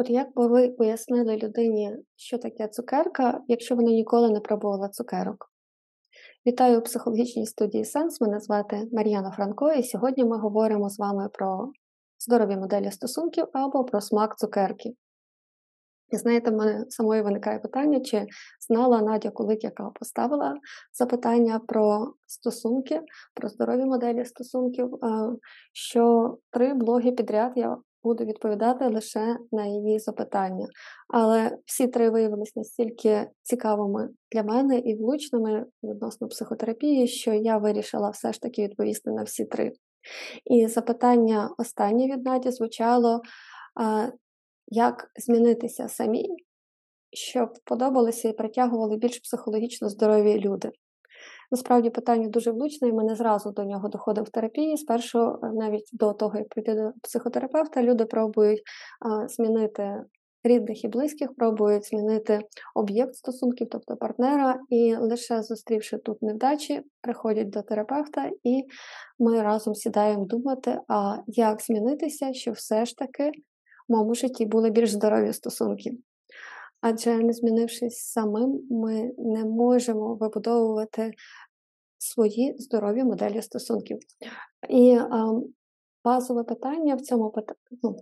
От як би ви пояснили людині, що таке цукерка, якщо вона ніколи не пробувала цукерок? Вітаю у психологічній студії Сенс. Мене звати Мар'яна Франко, і сьогодні ми говоримо з вами про здорові моделі стосунків або про смак цукерки. І знаєте, в мене самої виникає питання, чи знала Надя Кулик, яка поставила запитання про стосунки, про здорові моделі стосунків, що три блоги підряд я буду відповідати лише на її запитання. Але всі три виявилися настільки цікавими для мене і влучними відносно психотерапії, що я вирішила все ж таки відповісти на всі три. І запитання останнє від Наді звучало: як змінитися самі, щоб подобалися і притягували більш психологічно здорові люди. Насправді питання дуже влучне, і мене зразу до нього доходив в терапії. Спершу, е, навіть до того, як прийти до психотерапевта, люди пробують змінити рідних і близьких, пробують змінити об'єкт стосунків, тобто партнера, і лише зустрівши тут невдачі, приходять до терапевта, і ми разом сідаємо думати, а як змінитися, щоб все ж таки в моєму житті були більш здорові стосунки. Адже не змінившись самим, ми не можемо вибудовувати свої здорові моделі стосунків. І а, базове питання в цьому ну,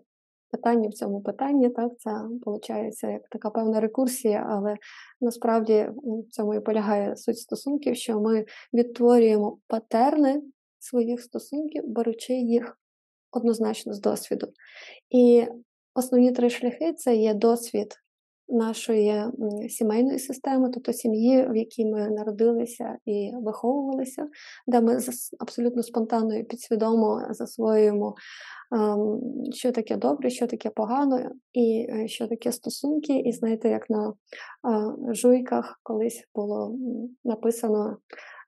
питання в цьому питанні, так, це виходить як така певна рекурсія, але насправді в цьому і полягає суть стосунків, що ми відтворюємо патерни своїх стосунків, беручи їх однозначно з досвіду. І основні три шляхи це є досвід нашої сімейної системи, тобто сім'ї, в якій ми народилися і виховувалися, де ми абсолютно спонтанно і підсвідомо засвоюємо, ем, що таке добре, що таке погано, і е, що таке стосунки. І знаєте, як на жуйках колись було написано.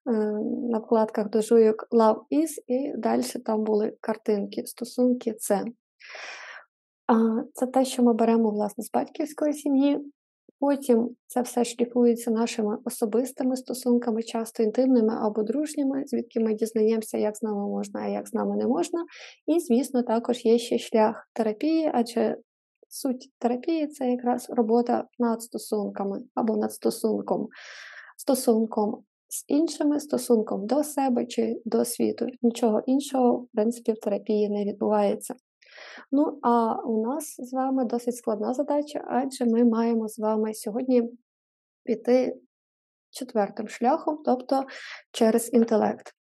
Е, на вкладках до жуйок Love is, і далі там були картинки, стосунки це. Це те, що ми беремо власне з батьківської сім'ї. Потім це все шліфується нашими особистими стосунками, часто інтимними або дружніми, звідки ми дізнаємося, як з нами можна, а як з нами не можна. І, звісно, також є ще шлях терапії, адже суть терапії це якраз робота над стосунками або над стосунком, стосунком з іншими, стосунком до себе чи до світу. Нічого іншого, в принципі, в терапії не відбувається. Ну, а у нас з вами досить складна задача, адже ми маємо з вами сьогодні піти четвертим шляхом, тобто через інтелект.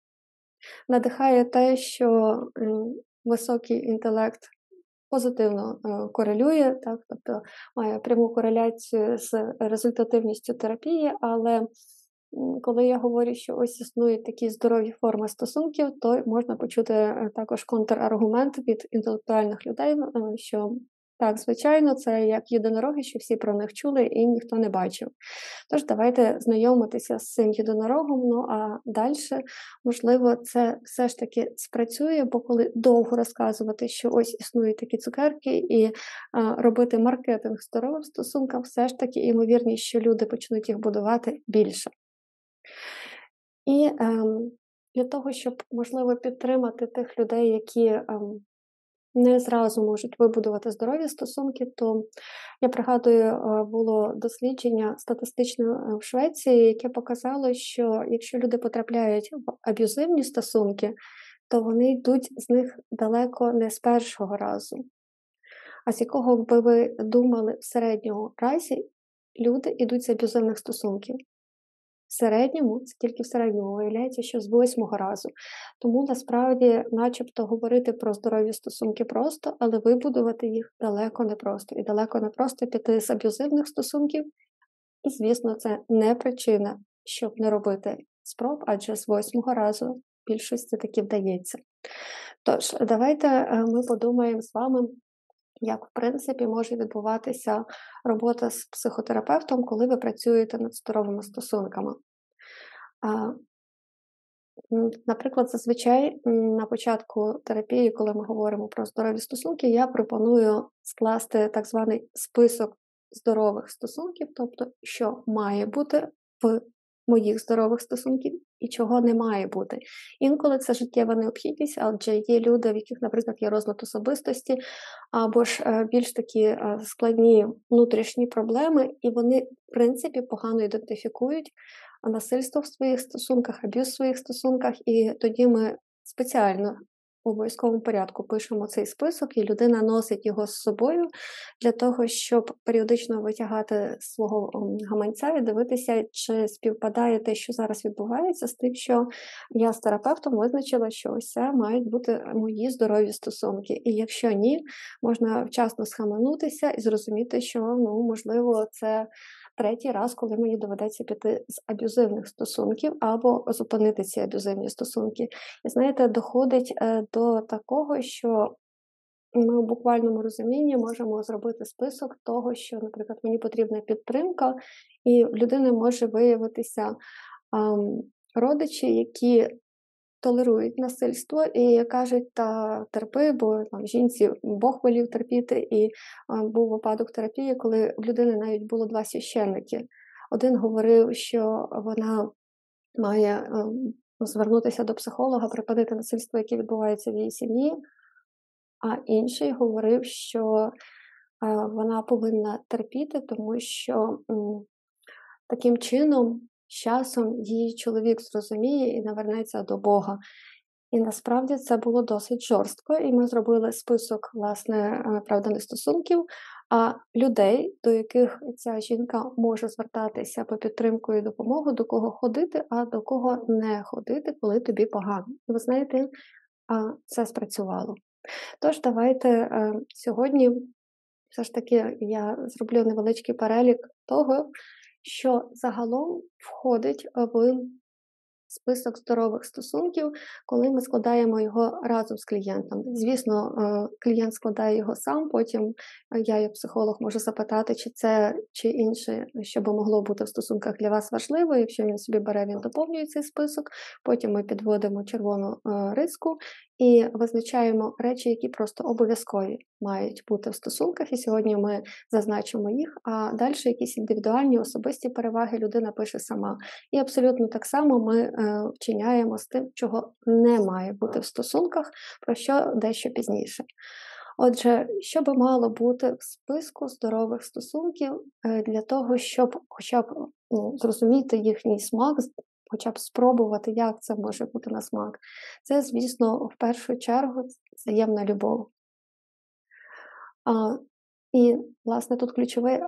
Надихає те, що високий інтелект позитивно е, корелює, так, тобто має пряму кореляцію з результативністю терапії, але коли я говорю, що ось існують такі здорові форми стосунків, то можна почути е, також контраргумент від інтелектуальних людей, е, що так, звичайно, це як єдинороги, що всі про них чули і ніхто не бачив. Тож давайте знайомитися з цим єдинорогом. Ну а далі, можливо, це все ж таки спрацює, бо коли довго розказувати, що ось існують такі цукерки, і а, робити маркетинг здоровим стосункам, все ж таки імовірність, що люди почнуть їх будувати більше. І ем, для того, щоб, можливо, підтримати тих людей, які ем, не зразу можуть вибудувати здорові стосунки, то я пригадую, е, було дослідження статистичне е, в Швеції, яке показало, що якщо люди потрапляють в аб'юзивні стосунки, то вони йдуть з них далеко не з першого разу. А з якого би ви думали в середньому разі, люди йдуть з аб'юзивних стосунків. В середньому, це тільки в середньому виявляється, що з восьмого разу. Тому насправді, начебто, говорити про здорові стосунки просто, але вибудувати їх далеко не просто. І далеко не просто піти з аб'юзивних стосунків. І, звісно, це не причина, щоб не робити спроб, адже з восьмого разу більшості таки вдається. Тож, давайте е, ми подумаємо з вами. Як, в принципі, може відбуватися робота з психотерапевтом, коли ви працюєте над здоровими стосунками? Наприклад, зазвичай на початку терапії, коли ми говоримо про здорові стосунки, я пропоную скласти так званий список здорових стосунків, тобто, що має бути в моїх здорових стосунків і чого не має бути. Інколи це життєва необхідність, адже є люди, в яких, наприклад, є розлад особистості, або ж е, більш такі е, складні внутрішні проблеми, і вони, в принципі, погано ідентифікують насильство в своїх стосунках, аб'юз в своїх стосунках, і тоді ми спеціально в обов'язковому порядку пишемо цей список, і людина носить його з собою для того, щоб періодично витягати свого гаманця і дивитися, чи співпадає те, що зараз відбувається, з тим, що я з терапевтом визначила, що ось це мають бути мої здорові стосунки. І якщо ні, можна вчасно схаменутися і зрозуміти, що ну можливо це третій раз, коли мені доведеться піти з аб'юзивних стосунків або зупинити ці аб'юзивні стосунки. І знаєте, доходить е, до такого, що ми в буквальному розумінні можемо зробити список того, що, наприклад, мені потрібна підтримка, і в людини може виявитися родичі, які толерують насильство і кажуть, та терпи, бо там жінці Бог волів терпіти. І а, був випадок терапії, коли в людини навіть було два священники. Один говорив, що вона має а, звернутися до психолога, припинити насильство, яке відбувається в її сім'ї, а інший говорив, що а, вона повинна терпіти, тому що таким чином з часом її чоловік зрозуміє і навернеться до Бога. І насправді це було досить жорстко, і ми зробили список власне е, правданих стосунків, а людей, до яких ця жінка може звертатися по підтримку і допомогу, до кого ходити, а до кого не ходити, коли тобі погано. І ви знаєте, це спрацювало. Тож, давайте е, сьогодні все ж таки я зроблю невеличкий перелік того, що загалом входить в список здорових стосунків, коли ми складаємо його разом з клієнтом. Звісно, е, клієнт складає його сам, потім е, я, як психолог, можу запитати, чи це чи інше, що би могло бути в стосунках для вас важливо. Якщо він собі бере, він доповнює цей список. Потім ми підводимо червону е, риску і визначаємо речі, які просто обов'язкові мають бути в стосунках. І сьогодні ми зазначимо їх. А далі якісь індивідуальні особисті переваги людина пише сама. І абсолютно так само ми вчиняємо з тим, чого не має бути в стосунках, про що дещо пізніше. Отже, що би мало бути в списку здорових стосунків е, для того, щоб хоча б ну, зрозуміти їхній смак, хоча б спробувати, як це може бути на смак. Це, звісно, в першу чергу взаємна любов. І, власне, тут ключовий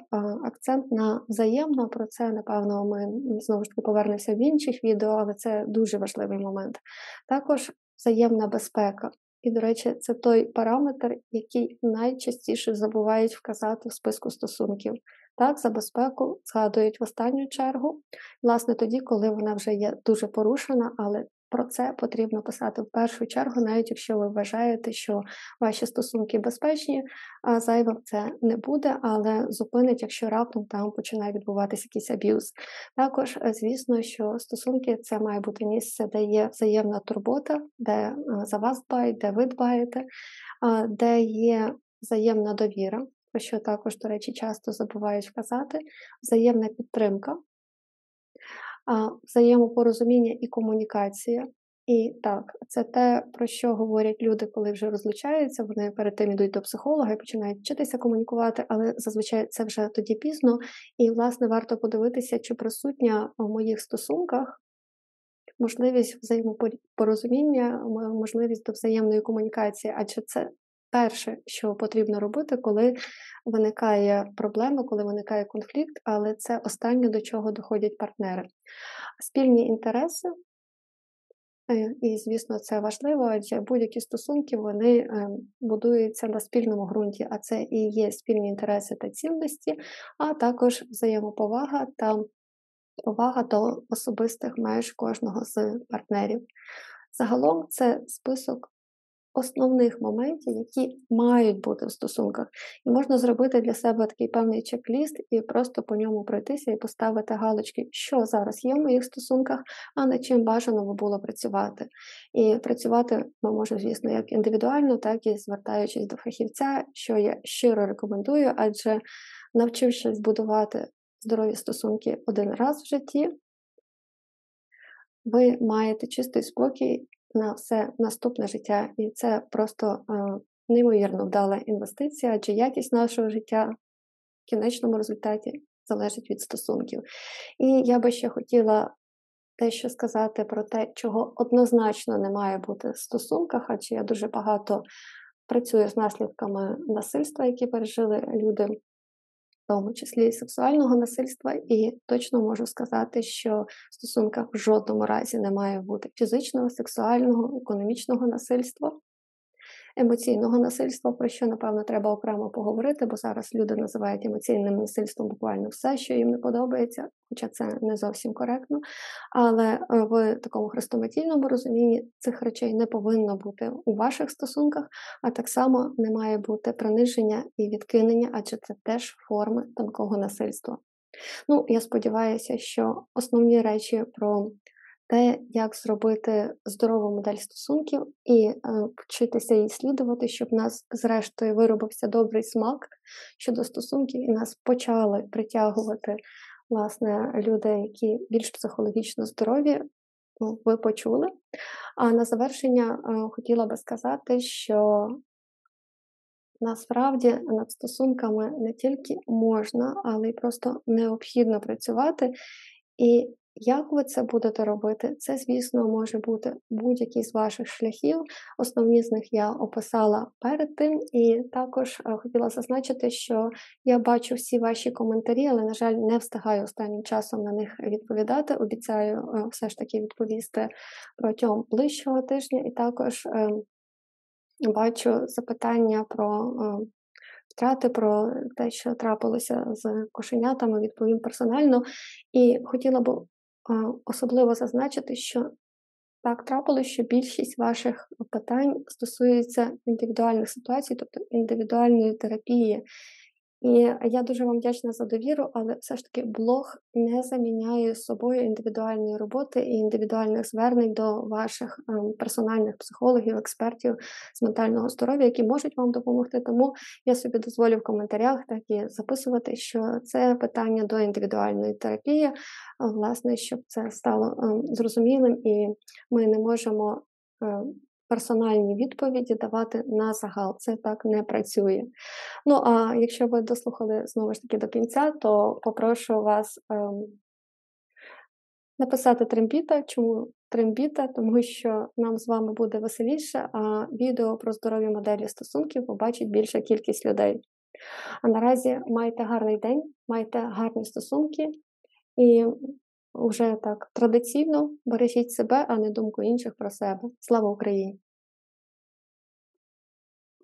акцент на взаємно. Про це, напевно, ми знову ж таки повернемося в інших відео, але це дуже важливий момент. Також взаємна безпека. І, до речі, це той параметр, який найчастіше забувають вказати в списку стосунків. Так, за безпеку згадують в останню чергу, власне, тоді, коли вона вже є дуже порушена, але про це потрібно писати в першу чергу, навіть якщо ви вважаєте, що ваші стосунки безпечні, а зайвим це не буде, але зупинить, якщо раптом там починає відбуватися якийсь аб'юз. Також, е, звісно, що стосунки це має бути місце, де є взаємна турбота, де е, за вас дбають, де ви дбаєте, де є взаємна довіра про що також, до речі, часто забувають вказати, взаємна підтримка, взаємопорозуміння і комунікація. І так, це те, про що говорять люди, коли вже розлучаються. Вони перед тим йдуть до психолога і починають вчитися комунікувати, але зазвичай це вже тоді пізно. І, власне, варто подивитися, чи присутня в моїх стосунках можливість взаємопорозуміння, можливість до взаємної комунікації, адже це перше, що потрібно робити, коли виникає проблема, коли виникає конфлікт, але це останнє, до чого доходять партнери. Спільні інтереси. Е, і, звісно, це важливо, адже будь-які стосунки вони е, будуються на спільному ґрунті, а це і є спільні інтереси та цінності, а також взаємоповага та повага до особистих меж кожного з партнерів. Загалом це список основних моментів, які мають бути в стосунках. І можна зробити для себе такий певний чек-ліст і просто по ньому пройтися і поставити галочки, що зараз є в моїх стосунках, а над чим бажано би було працювати. І працювати ми можемо, звісно, як індивідуально, так і звертаючись до фахівця, що я щиро рекомендую, адже навчившись будувати здорові стосунки один раз в житті. ви маєте чистий спокій на все наступне життя, і це просто е, неймовірно вдала інвестиція, адже якість нашого життя в кінечному результаті залежить від стосунків. І я би ще хотіла дещо сказати про те, чого однозначно не має бути в стосунках, адже я дуже багато працюю з наслідками насильства, які пережили люди тому числі і сексуального насильства, і точно можу сказати, що в стосунках в жодному разі не має бути фізичного, сексуального, економічного насильства емоційного насильства, про що, напевно, треба окремо поговорити, бо зараз люди називають емоційним насильством буквально все, що їм не подобається, хоча це не зовсім коректно. Але е, в такому хрестоматійному розумінні цих речей не повинно бути у ваших стосунках, а так само не має бути приниження і відкинення, адже це теж форми тонкого насильства. Ну, я сподіваюся, що основні речі про те, як зробити здорову модель стосунків і е, вчитися її слідувати, щоб в нас, зрештою, виробився добрий смак щодо стосунків, і нас почали притягувати власне люди, які більш психологічно здорові. Ну, ви почули. А на завершення е, хотіла би сказати, що насправді над стосунками не тільки можна, але й просто необхідно працювати. І як ви це будете робити? Це, звісно, може бути будь-який з ваших шляхів. Основні з них я описала перед тим, і також е, хотіла зазначити, що я бачу всі ваші коментарі, але, на жаль, не встигаю останнім часом на них відповідати. Обіцяю е, все ж таки відповісти протягом ближчого тижня, і також ем, бачу запитання про втрати, про те, що трапилося з кошенятами, відповім персонально. І хотіла б особливо зазначити, що так трапилося, що більшість ваших питань стосується індивідуальних ситуацій, тобто індивідуальної терапії. І я дуже вам вдячна за довіру, але все ж таки блог не заміняє собою індивідуальної роботи і індивідуальних звернень до ваших ем, персональних психологів, експертів з ментального здоров'я, які можуть вам допомогти. Тому я собі дозволю в коментарях так і записувати, що це питання до індивідуальної терапії, власне, щоб це стало ем, зрозумілим, і ми не можемо. Персональні відповіді давати на загал. Це так не працює. Ну а якщо ви дослухали знову ж таки до кінця, то попрошу вас ем, написати трембіта. Чому трембіта? Тому що нам з вами буде веселіше, а відео про здорові моделі стосунків побачить більша кількість людей. А наразі майте гарний день, майте гарні стосунки і вже так традиційно бережіть себе, а не думку інших про себе. Слава Україні!